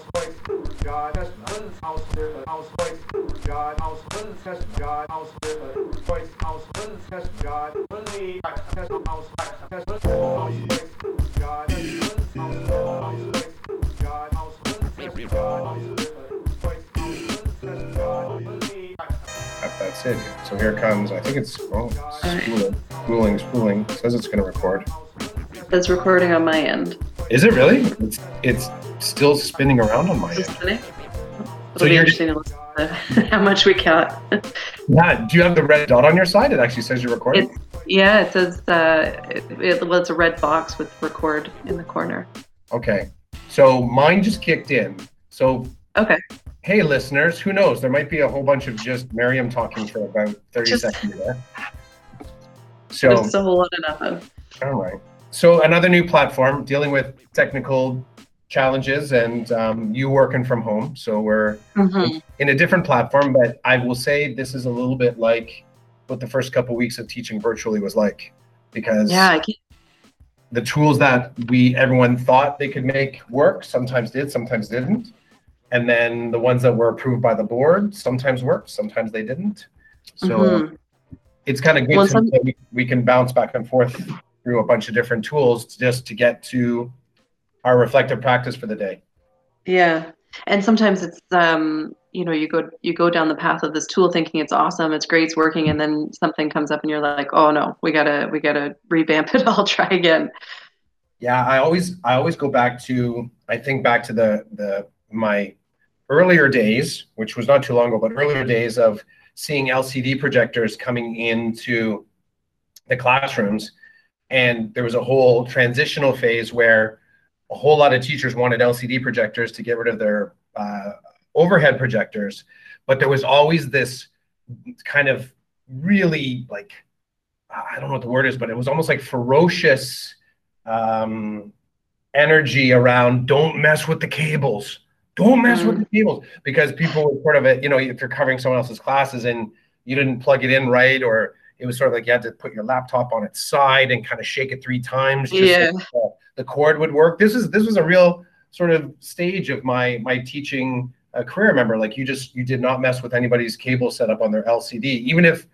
house voice, God has none house with a house voice, God house one test, God house with a voice, house one test, God one the test house test one house voice, God has one house house voice, God house one test, God house with house one test, God one the Yep, That's it. So here comes, I think it's, oh, spooling, spooling, spooling. It says it's going to record. It's recording on my end. Is it really? It's, it's still spinning around on my end. So It'll be you're- interesting to listen to how much we count. Yeah. Do you have the red dot on your side? It actually says you're recording. It's yeah, it says uh, it, it, well, it's a red box with record in the corner. Okay. So mine just kicked in. So Okay. hey, listeners, who knows? There might be a whole bunch of just Miriam talking for about 30 Just- seconds there. So, Just a whole lot of nothing. all right. So another new platform dealing with technical challenges and um, you working from home. So we're Mhm. in a different platform, but I will say this is a little bit like what the first couple weeks of teaching virtually was like, because Yeah, the tools that we everyone thought they could make work sometimes did, sometimes didn't, and then the ones that were approved by the board sometimes worked, sometimes they didn't. So Mhm. it's kind of good Well, to some- that we, we can bounce back and forth through a bunch of different tools just to get to our reflective practice for the day. yeah. And sometimes it's um, you know, you go you go down the path of this tool thinking it's awesome, it's great, it's working, and then something comes up and you're like, oh no, we gotta we gotta revamp it all, try again. Yeah, I always I always go back to I think back to the the my earlier days, which was not too long ago, but earlier days of seeing LCD projectors coming into the classrooms, and there was a whole transitional phase where a whole lot of teachers wanted LCD projectors to get rid of their uh, overhead projectors, but there was always this kind of really like I don't know what the word is, but it was almost like ferocious um, energy around don't mess with the cables. Don't mess with the cables because people were sort of a, you know, if you're covering someone else's classes and you didn't plug it in right, or it was sort of like you had to put your laptop on its side and kind of shake it three times just Yeah. so the, cord would work. This is this was a real sort of stage of my my teaching uh, career. Remember, like you just you did not mess with anybody's cable setup on their LCD, even if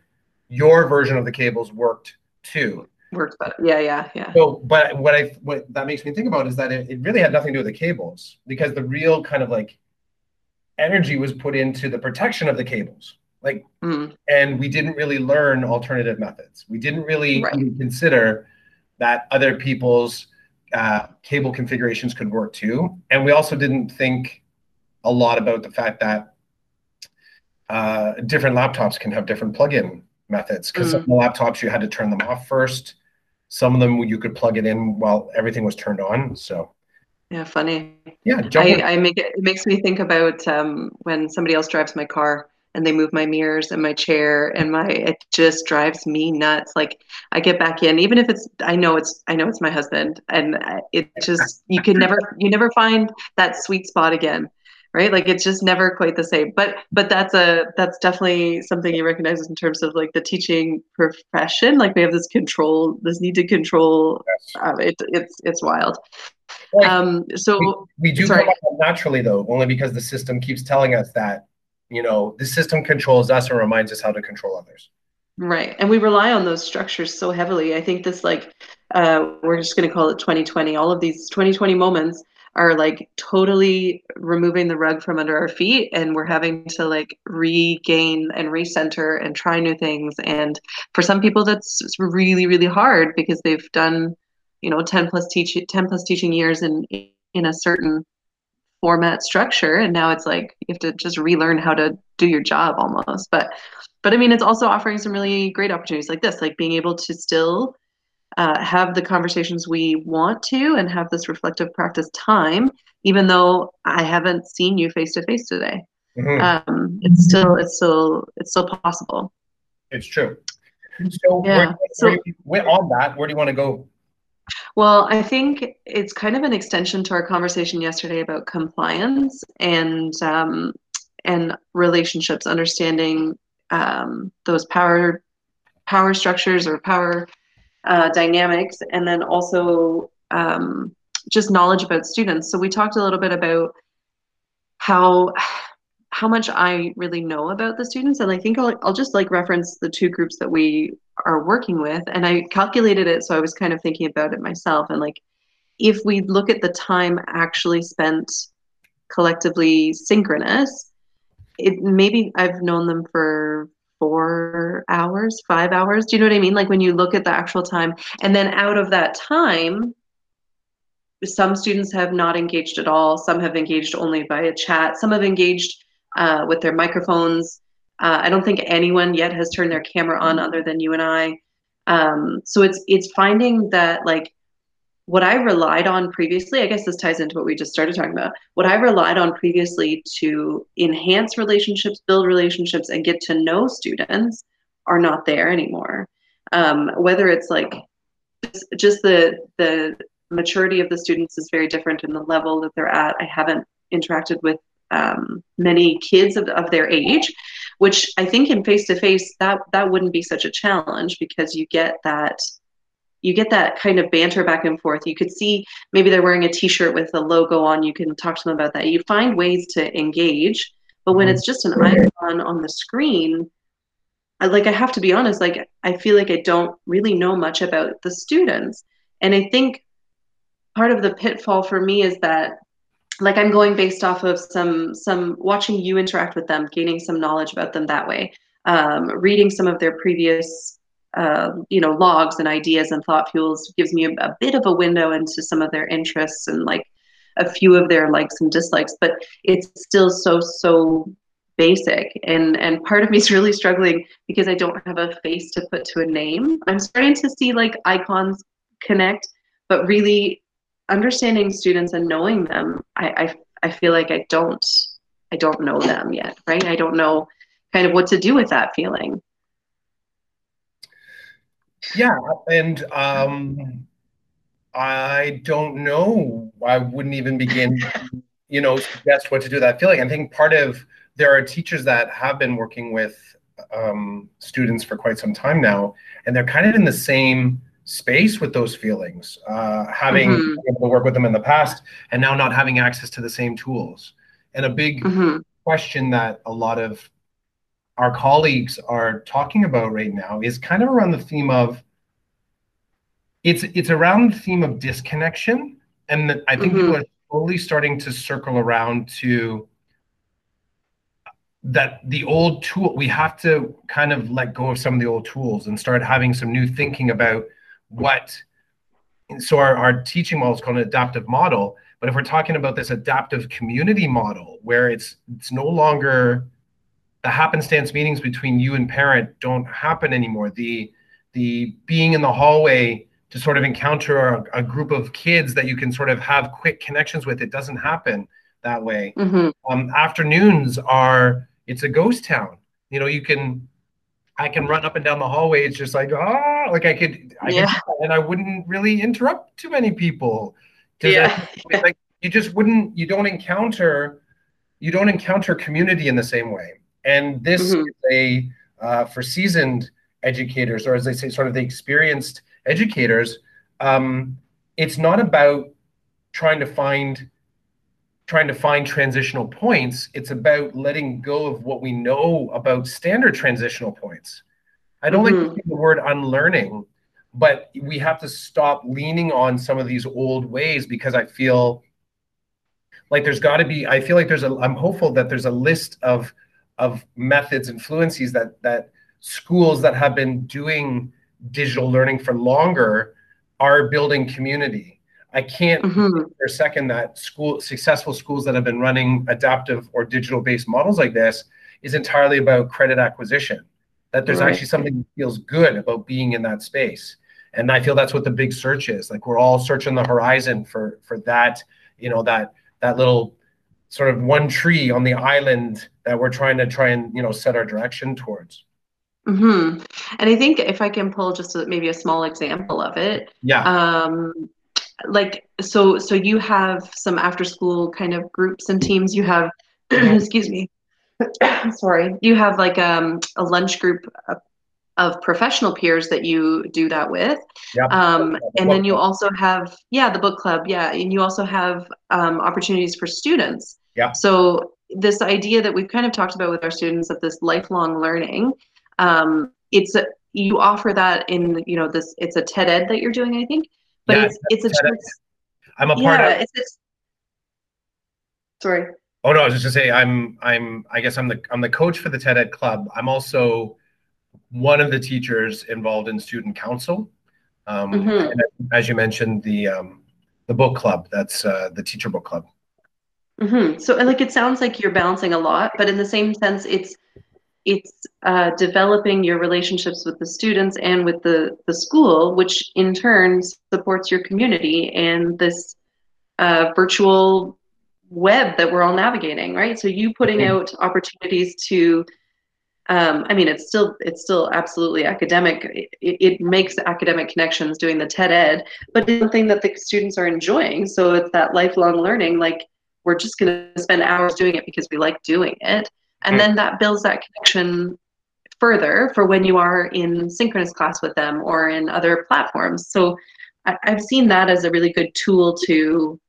your version of the cables worked too. Works better. Yeah, yeah, yeah. So, but what I what that makes me think about is that it, it really had nothing to do with the cables because the real kind of like energy was put into the protection of the cables. Like, Mm. and we didn't really learn alternative methods. We didn't really Right. consider that other people's uh, cable configurations could work too. And we also didn't think a lot about the fact that uh, different laptops can have different plug-in methods because some of the laptops you had to turn them off first. Some of them you could plug it in while everything was turned on. So Yeah, funny. yeah, I. I make it, it makes me think about um, when somebody else drives my car and they move my mirrors and my chair and my it just drives me nuts. Like i get back in even if it's i know it's i know it's my husband and it just you can never you never find that sweet spot again right? Like it's just never quite the same. But but that's a that's definitely something you recognize in terms of like the teaching profession. Like we have this control this need to control um, it, it's it's wild. Um so we do come up naturally though, only because the system keeps telling us that you know the system controls us and reminds us how to control others. Right. And we rely on those structures so heavily. I think this, like, uh, we're just going to call it 2020. All of these 2020 moments are like totally removing the rug from under our feet, and we're having to like regain and recenter and try new things. And for some people, that's really, really hard because they've done, you know, 10 plus teach 10 plus teaching years in in a certain format structure and now it's like you have to just relearn how to do your job almost but but i mean it's also offering some really great opportunities like this like being able to still uh, have the conversations we want to and have this reflective practice time even though i haven't seen you face to face today Mhm. um, it's still it's still it's still possible it's true. So, Yeah, where, so- where, where- on that, where do you want to go? Well, I think it's kind of an extension to our conversation yesterday about compliance and um, and relationships, understanding um, those power power structures or power uh, dynamics, and then also um, just knowledge about students. So we talked a little bit about how how much I really know about the students. And I think I'll, I'll just like reference the two groups that we are working with. And I calculated it. So I was kind of thinking about it myself. And like, if we look at the time actually spent collectively synchronous, it maybe I've known them for four hours, five hours. Do you know what I mean? Like when you look at the actual time, and then out of that time, some students have not engaged at all. Some have engaged only by a chat. Some have engaged uh, with their microphones. Uh, I don't think anyone yet has turned their camera on other than you and I. Um, so it's it's finding that like what I relied on previously, I guess this ties into what we just started talking about. What I relied on previously to enhance relationships, build relationships, and get to know students are not there anymore. Um, whether it's like just the the maturity of the students is very different in the level that they're at. I haven't interacted with um, many kids of, of their age, which I think in face to face that that wouldn't be such a challenge because you get that you get that kind of banter back and forth. You could see maybe they're wearing a t-shirt with a logo on. You can talk to them about that. You find ways to engage, but when it's mm-hmm. just an icon on the screen, I, like I have to be honest, like I feel like I don't really know much about the students, and I think part of the pitfall for me is that like i'm going based off of some some watching you interact with them gaining some knowledge about them that way. Um, reading some of their previous uh, you know logs and ideas and thought fuels gives me a, a, bit of a window into some of their interests and like a few of their likes and dislikes but it's still so so basic. And and part of me is really struggling because i don't have a face to put to a name. I'm starting to see like icons connect but really understanding students and knowing them, I, I I feel like I don't I don't know them yet, right? I don't know kind of what to do with that feeling. Yeah, and um, I don't know. I wouldn't even begin, you know, suggest what to do with that feeling. I think part of there are teachers that have been working with um, students for quite some time now, and they're kind of in the same space with those feelings, uh, having mm-hmm. able to work with them in the past and now not having access to the same tools. And a big mm-hmm. question that a lot of our colleagues are talking about right now is kind of around the theme of it's it's around the theme of disconnection and the, i think mm-hmm. people are slowly starting to circle around to that the old tool we have to kind of let go of some of the old tools and start having some new thinking about what so our, our teaching model is called an adaptive model but if we're talking about this adaptive community model where it's it's no longer the happenstance meetings between you and parent don't happen anymore the the being in the hallway to sort of encounter a, a group of kids that you can sort of have quick connections with it doesn't happen that way mm-hmm. um, afternoons are it's a ghost town you know you can I can run up and down the hallway. It's just like, ah, like I could, I yeah. Could, and I wouldn't really interrupt too many people. Yeah. I, like you just wouldn't, you don't encounter, you don't encounter community in the same way. And this mm-hmm. is a, uh, for seasoned educators, or as they say, sort of the experienced educators, um, it's not about trying to find trying to find transitional points. It's about letting go of what we know about standard transitional points. I don't mm-hmm. like the word unlearning, but we have to stop leaning on some of these old ways because I feel like there's got to be. I feel like there's a. I'm hopeful that there's a list of of methods and fluencies that that schools that have been doing digital learning for longer are building community I can't mm-hmm. for a second that school successful schools that have been running adaptive or digital based models like this is entirely about credit acquisition. That there's right. actually something that feels good about being in that space. And I feel that's what the big search is. Like we're all searching the horizon for for that, you know, that that little sort of one tree on the island that we're trying to try and you know set our direction towards. Mm-hmm. And I think if I can pull just a, maybe a small example of it, yeah. Um, like so so you have some after school kind of groups and teams you have excuse me sorry you have like um, a lunch group of, of, professional peers that you do that with yep. um, and then you also have yeah the book club yeah and you also have um, opportunities for students yeah so this idea that we've kind of talked about with our students of this lifelong learning. Um, it's a, you offer that in you know this it's a TED Ed that you're doing, I think, but Yeah, it's it's a chance. I'm a part Yeah, of. it's, it's sorry. Oh no, I was just gonna say I'm I'm I guess I'm the I'm the coach for the TED Ed Club. I'm also one of the teachers involved in student council. Um, Mhm. and as you mentioned, the um, the book club. That's uh, the teacher book club. Mm-hmm. So, like, it sounds like you're balancing a lot, but in the same sense, it's it's uh, developing your relationships with the students and with the the school, which in turn supports your community and this uh, virtual web that we're all navigating, right? So, you putting out opportunities to um, I mean, it's still it's still absolutely academic. It, it makes academic connections doing the TED Ed, but it's something that the students are enjoying. So it's that lifelong learning. Like we're just going to spend hours doing it because we like doing it, and then that builds that connection further for when you are in synchronous class with them or in other platforms. So I, I've seen that as a really good tool to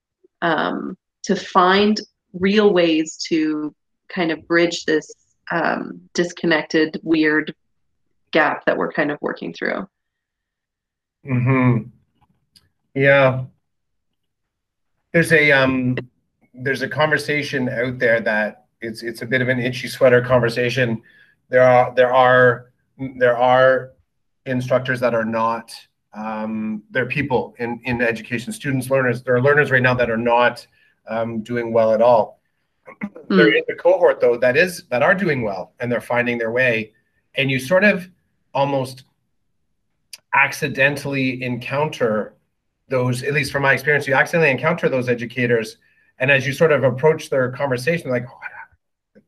um, to find real ways to kind of bridge this um, disconnected, weird gap that we're kind of working through. hmm Yeah. There's a um there's a conversation out there that it's it's a bit of an itchy sweater conversation. There are there are there are instructors that are not um there are people in in education, students, learners. There are learners right now that are not um, doing well at all. There is a cohort though that is that are doing well and they're finding their way, and you sort of almost accidentally encounter those at least from my experience you accidentally encounter those educators and as you sort of approach their conversation like oh,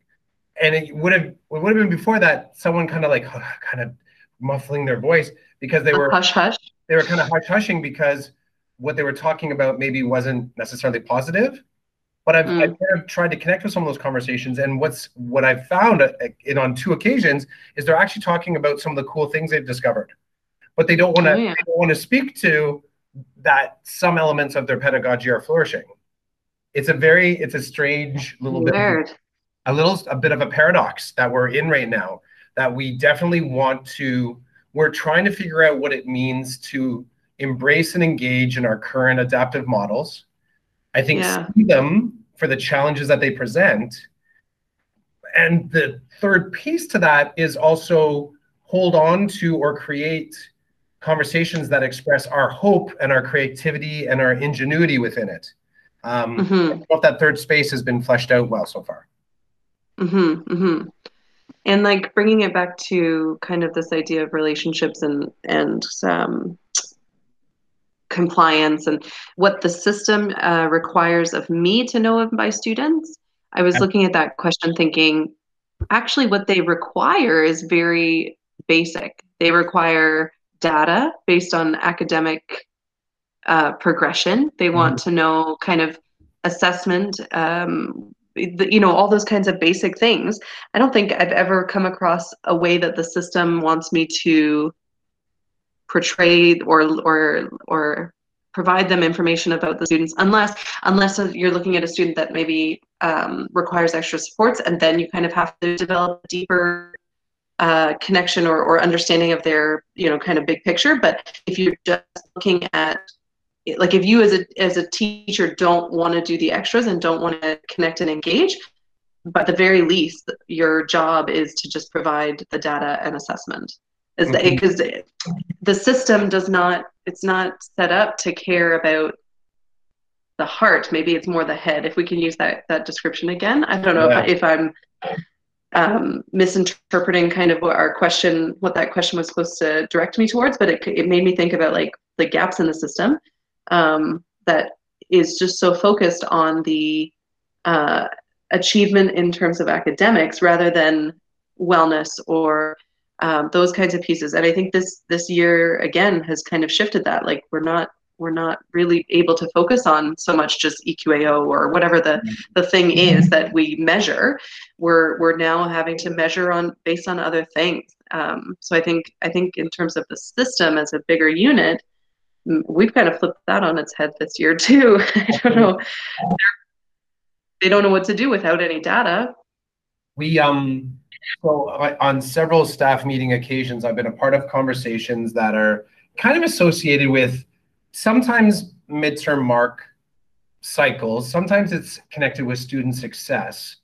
and it would have it would have been before that someone kind of like kind of muffling their voice because they were hush hush. they were kind of hush hushing because what they were talking about maybe wasn't necessarily positive but I've, Mm. I've kind of tried to connect with some of those conversations and what's what i've found uh, in on two occasions is they're actually talking about some of the cool things they've discovered but they don't want to Oh, yeah. want to speak to that some elements of their pedagogy are flourishing it's a very it's a strange little bit a little a bit of a paradox that we're in right now that we definitely want to we're trying to figure out what it means to embrace and engage in our current adaptive models i think Yeah. see them for the challenges that they present. And the third piece to that is also hold on to or create conversations that express our hope and our creativity and our ingenuity within it. Um, know if that third space has been fleshed out well so far. Hmm hmm And like bringing it back to kind of this idea of relationships and and um, compliance and what the system uh, requires of me to know of my students. I was looking at that question, thinking, actually, what they require is very basic. They require data based on academic uh, progression. They want to know kind of assessment, um, the, you know, all those kinds of basic things. I don't think I've ever come across a way that the system wants me to portray or or or provide them information about the students unless unless you're looking at a student that maybe um, requires extra supports and then you kind of have to develop deeper uh, connection or, or understanding of their you know kind of big picture. But if you're just looking at like if you as a as a teacher don't want to do the extras and don't want to connect and engage but at the very least your job is to just provide the data and assessment is because the, the system does not it's not set up to care about the heart. Maybe it's more the head. If we can use that that description again i don't know Yeah. if, I, if i'm um, misinterpreting kind of what our question what that question was supposed to direct me towards but it, it made me think about like the gaps in the system um, that is just so focused on the uh, achievement in terms of academics rather than wellness or um, those kinds of pieces. And i think this this year again has kind of shifted that. Like we're not we're not really able to focus on so much just eqao or whatever the the thing is that we measure. We're we're now having to measure on based on other things. Um, so i think i think in terms of the system as a bigger unit we've kind of flipped that on its head this year too. I don't know. They don't know what to do without any data. We um so on several staff meeting occasions, I've been a part of conversations that are kind of associated with sometimes midterm mark cycles. Sometimes it's connected with student success.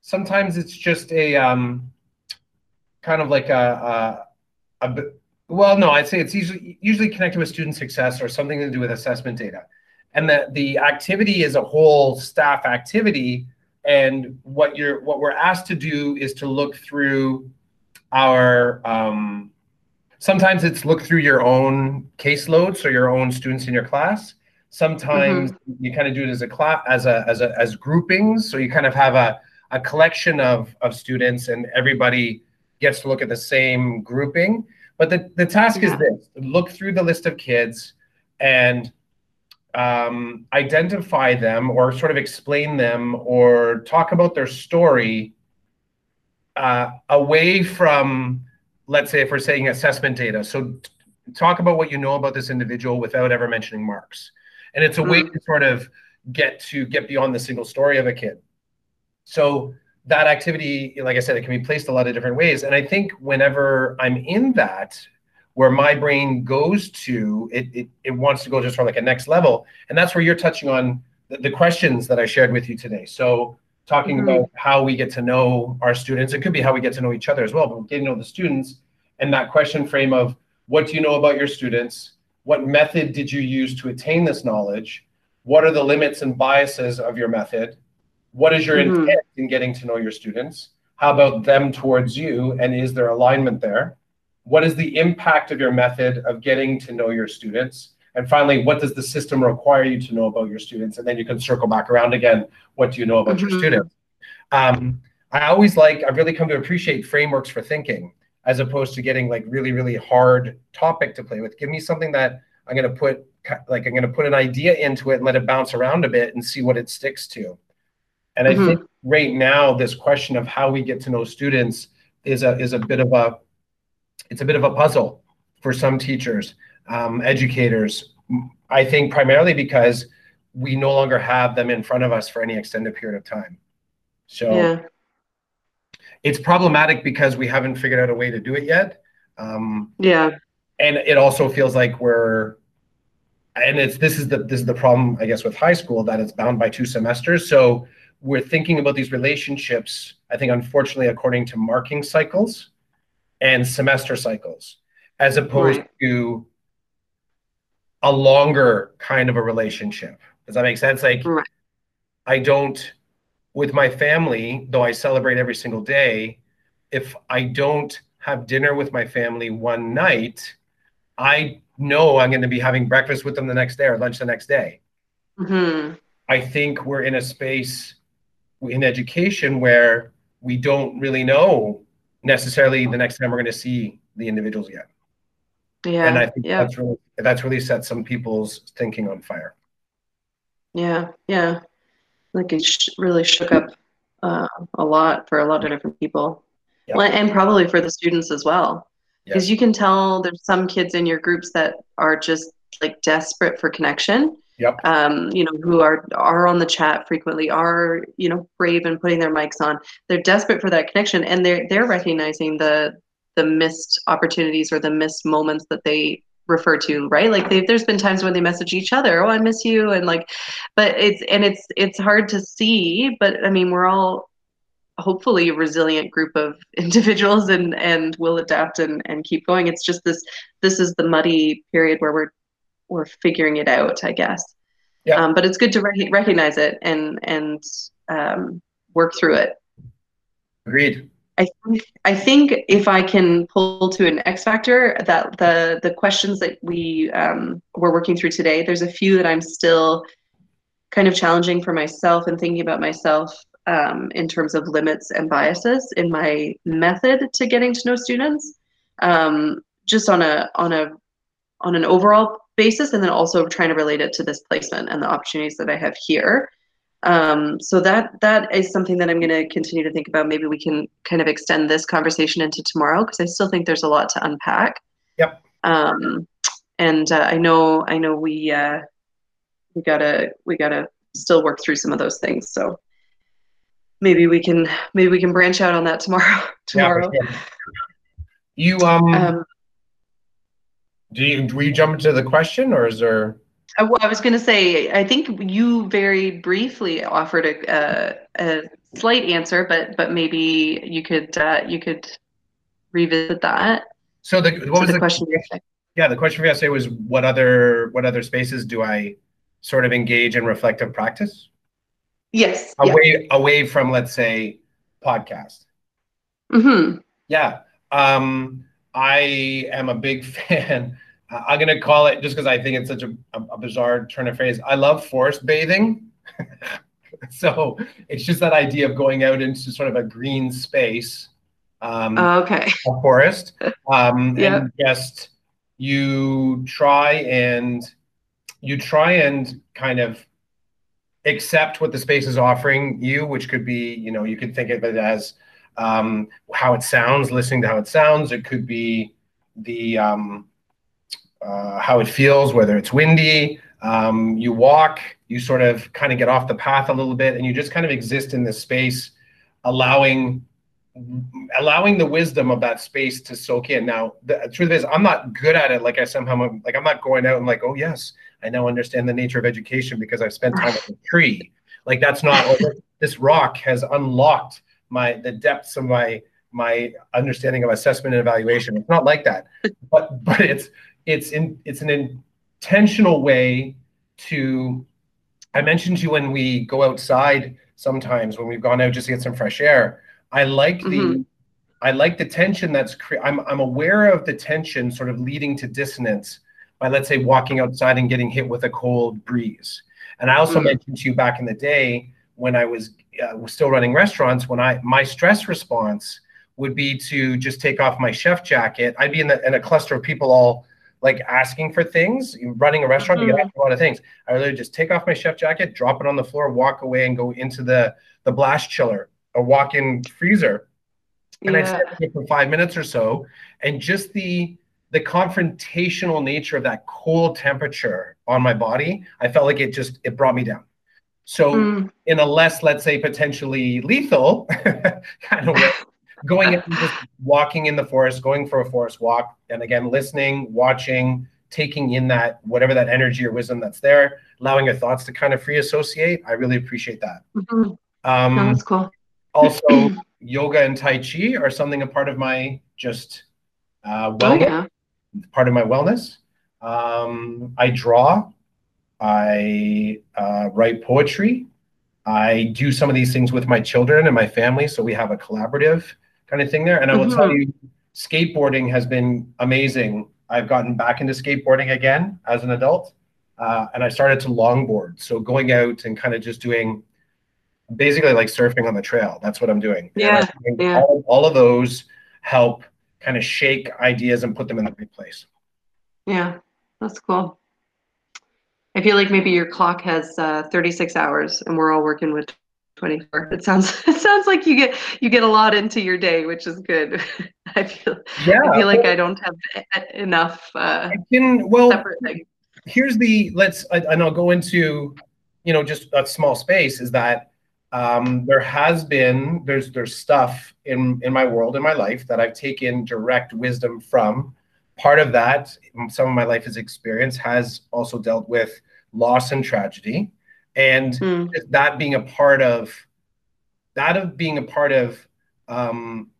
Sometimes it's just a um, kind of like a, a, a well, no, I'd say it's usually usually connected with student success or something to do with assessment data, and that the activity is a whole staff activity. And what you're what we're asked to do is to look through our um, sometimes it's look through your own caseload, so your own students in your class. Sometimes mm-hmm. you kind of do it as a class as a as a as groupings, so you kind of have a a collection of of students, and everybody gets to look at the same grouping. But the, the task yeah. is this look through the list of kids and um, identify them or sort of explain them or talk about their story uh, away from, let's say, if we're saying assessment data. So talk about what you know about this individual without ever mentioning marks. And it's a way to sort of get to get beyond the single story of a kid. So that activity, like I said, it can be placed a lot of different ways. And I think whenever I'm in that, where my brain goes to, it, it, it wants to go just for like a next level. And that's where you're touching on the, the questions that I shared with you today. So talking mm-hmm. about how we get to know our students, it could be how we get to know each other as well, but getting to know the students and that question frame of what do you know about your students? What method did you use to attain this knowledge? What are the limits and biases of your method? What is your mm-hmm. intent in getting to know your students? How about them towards you? And is there alignment there? What is the impact of your method of getting to know your students? And finally, what does the system require you to know about your students? And then you can circle back around again. What do you know about mm-hmm. your students? Um, I always like, I've really come to appreciate frameworks for thinking as opposed to getting like really, really hard topic to play with. Give me something that I'm going to put, like, I'm going to put an idea into it and let it bounce around a bit and see what it sticks to. And mm-hmm. I think right now, this question of how we get to know students is a is a bit of a it's a bit of a puzzle for some teachers, um, educators. I think primarily because we no longer have them in front of us for any extended period of time. So yeah. it's problematic because we haven't figured out a way to do it yet. Um, yeah. And it also feels like we're and it's this is the this is the problem I guess with high school that it's bound by two semesters. So we're thinking about these relationships, I think, unfortunately, according to marking cycles and semester cycles, as opposed right. to a longer kind of a relationship. Does that make sense? Like, right. I don't, with my family, though I celebrate every single day, if I don't have dinner with my family one night, I know I'm going to be having breakfast with them the next day or lunch the next day. Mm-hmm. I think we're in a space in education where we don't really know necessarily the next time we're going to see the individuals yet. Yeah. And I think yeah. that's really that's really set some people's thinking on fire. Yeah, yeah. Like it sh- really shook up uh, a lot for a lot of different people, yeah. well, and probably for the students as well, because yeah. you can tell there's some kids in your groups that are just like desperate for connection, Yep. Um, you know, who are are on the chat frequently, are you know brave and putting their mics on. They're desperate for that connection, and they're they're recognizing the the missed opportunities or the missed moments that they refer to right like there's been times when they message each other oh i miss you and like but it's and it's it's hard to see but i mean we're all hopefully a resilient group of individuals and and will adapt and and keep going it's just this this is the muddy period where we're we're figuring it out, I guess. Yeah. Um, but it's good to re- recognize it and and um, work through it. Agreed. I think I think if I can pull to an X factor that the the questions that we um, we're working through today, there's a few that I'm still kind of challenging for myself and thinking about myself um, in terms of limits and biases in my method to getting to know students. Um, just on a on a on an overall basis and then also trying to relate it to this placement and the opportunities that I have here. Um, so that that is something that I'm going to continue to think about. Maybe we can kind of extend this conversation into tomorrow because I still think there's a lot to unpack. Yep. Um, and uh, I know I know we uh, we gotta we gotta still work through some of those things. So maybe we can maybe we can branch out on that tomorrow. Tomorrow. Yeah, sure. You um, um do you do we jump into the question or is there? I, well, I was going to say, I think you very briefly offered a, a, a slight answer, but but maybe you could uh, you could revisit that. So the what So was the the, question? yeah the question for yesterday was what other what other spaces do I sort of engage in reflective practice Yes. Yeah. away away from let's say podcast. Mm-hmm. Yeah. Um, I am a big fan. I'm going to call it just because I think it's such a, a, bizarre turn of phrase. I love forest bathing. so it's just that idea of going out into sort of a green space, um, okay. a forest, um, Yeah. and just you try and you try and kind of accept what the space is offering you, which could be, you know, you could think of it as um, how it sounds, listening to how it sounds. It could be the um, uh, how it feels, whether it's windy. Um, you walk, you sort of kind of get off the path a little bit, and you just kind of exist in this space, allowing allowing the wisdom of that space to soak in. Now, the truth is, I'm not good at it. Like I somehow, like I'm not going out and like, oh yes, I now understand the nature of education because I've spent time with a tree. Like that's not. this rock has unlocked my the depths of my my understanding of assessment and evaluation. It's not like that, but but it's it's in it's an intentional way to. I mentioned to you when we go outside sometimes when we've gone out just to get some fresh air. I like the Mhm. I like the tension that's cre- I'm I'm aware of the tension sort of leading to dissonance by let's say walking outside and getting hit with a cold breeze. And I also Mhm. mentioned to you back in the day when I was uh, was still running restaurants when I my stress response would be to just take off my chef jacket. I'd be in, the, in a cluster of people all like asking for things. Running a restaurant, you get a lot of things. I literally just take off my chef jacket, drop it on the floor, walk away, and go into the the blast chiller a walk-in freezer and I Yeah. sat there for five minutes or so, and just the the confrontational nature of that cold temperature on my body, I felt like it just it brought me down. So Mm. in a less, let's say, potentially lethal kind of way, going and just walking in the forest, going for a forest walk, and again listening, watching, taking in that whatever that energy or wisdom that's there, allowing your thoughts to kind of free associate. I really appreciate that. Mhm. Um, that's cool. also yoga and tai chi are something a part of my just uh, Oh yeah. part of my wellness. Um, I draw, I uh, write poetry, I do some of these things with my children and my family, so we have a collaborative kind of thing there. And I will tell Mhm. you, skateboarding has been amazing. I've gotten back into skateboarding again as an adult, uh, and I started to longboard. So going out and kind of just doing basically like surfing on the trail. That's what I'm doing. Yeah, yeah. All, all of those help kind of shake ideas and put them in the right place. Yeah, that's cool. I feel like maybe your clock has uh, 36 hours and we're all working with 24. It sounds it sounds like you get you get a lot into your day, which is good. I feel Yeah. I feel like I don't have enough uh, I can, well, here's the let's I- and i'll go into you know just a small space is that um, there has been there's there's stuff in in my world in my life that i've taken direct wisdom from part of that some of my life has experience has also dealt with loss and tragedy. And Mm, that being a part of that of being a part of um,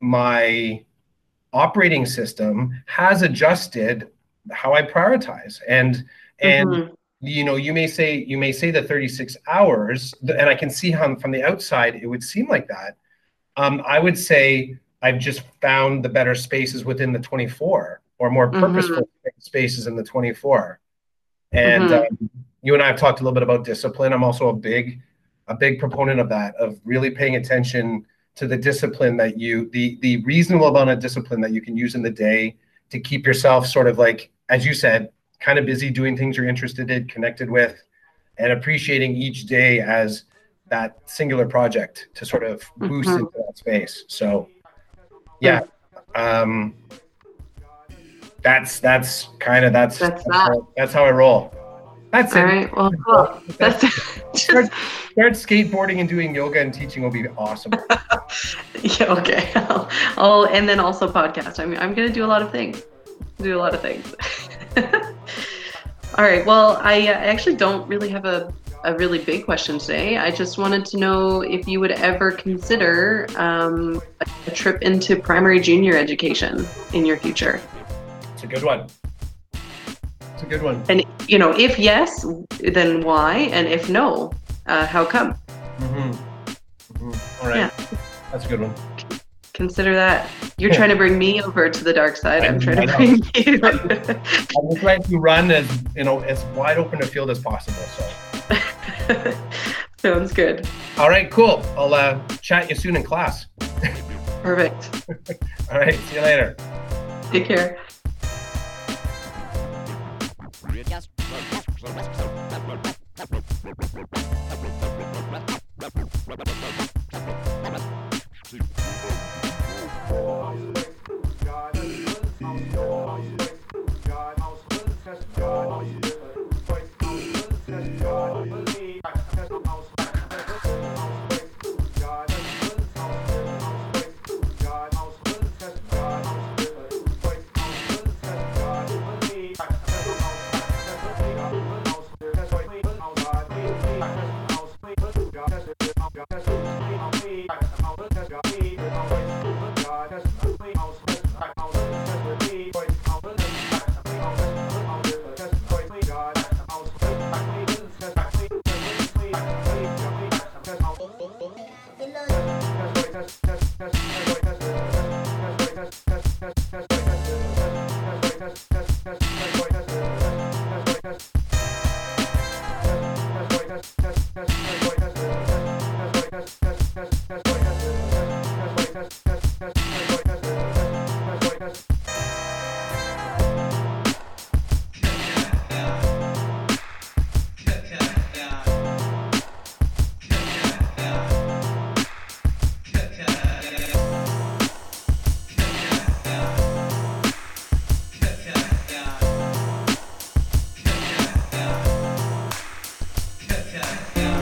my operating system has adjusted how I prioritize. And and mhm, you know you may say you may say the 36 hours and I can see how from the outside it would seem like that. Um, I would say I've just found the better spaces within the 24 or more Mhm. purposeful spaces in the 24 and Mhm. um, you and I have talked a little bit about discipline I'm also a big a big proponent of that of really paying attention to the discipline that you the the reasonable amount of discipline that you can use in the day to keep yourself sort of like as you said kind of busy doing things you're interested in connected with and appreciating each day as that singular project to sort of boost Mhm. into that space so yeah um that's that's kind of that's That's that's, how, that's how i roll That's All it. right. Well, cool. That's Start, start skateboarding and doing yoga and teaching will be awesome. yeah. Okay. I'll and then also podcast. I'm I'm gonna do a lot of things. Do a lot of things. All right. Well, I uh, actually don't really have a a really big question today. I just wanted to know if you would ever consider um, a trip into primary junior education in your future. It's a good one. It's a good one. And you know, if yes, then why? And if no, uh, how come? Mm-hmm. Mm-hmm. All right. Yeah. That's a good one. Consider that. You're trying to bring me over to the dark side. I'm trying to bring you. I'm trying to run as you know as wide open a field as possible. So. Sounds good. All right. Cool. I'll uh, chat you soon in class. Perfect. All right. See you later. Take care. Thank.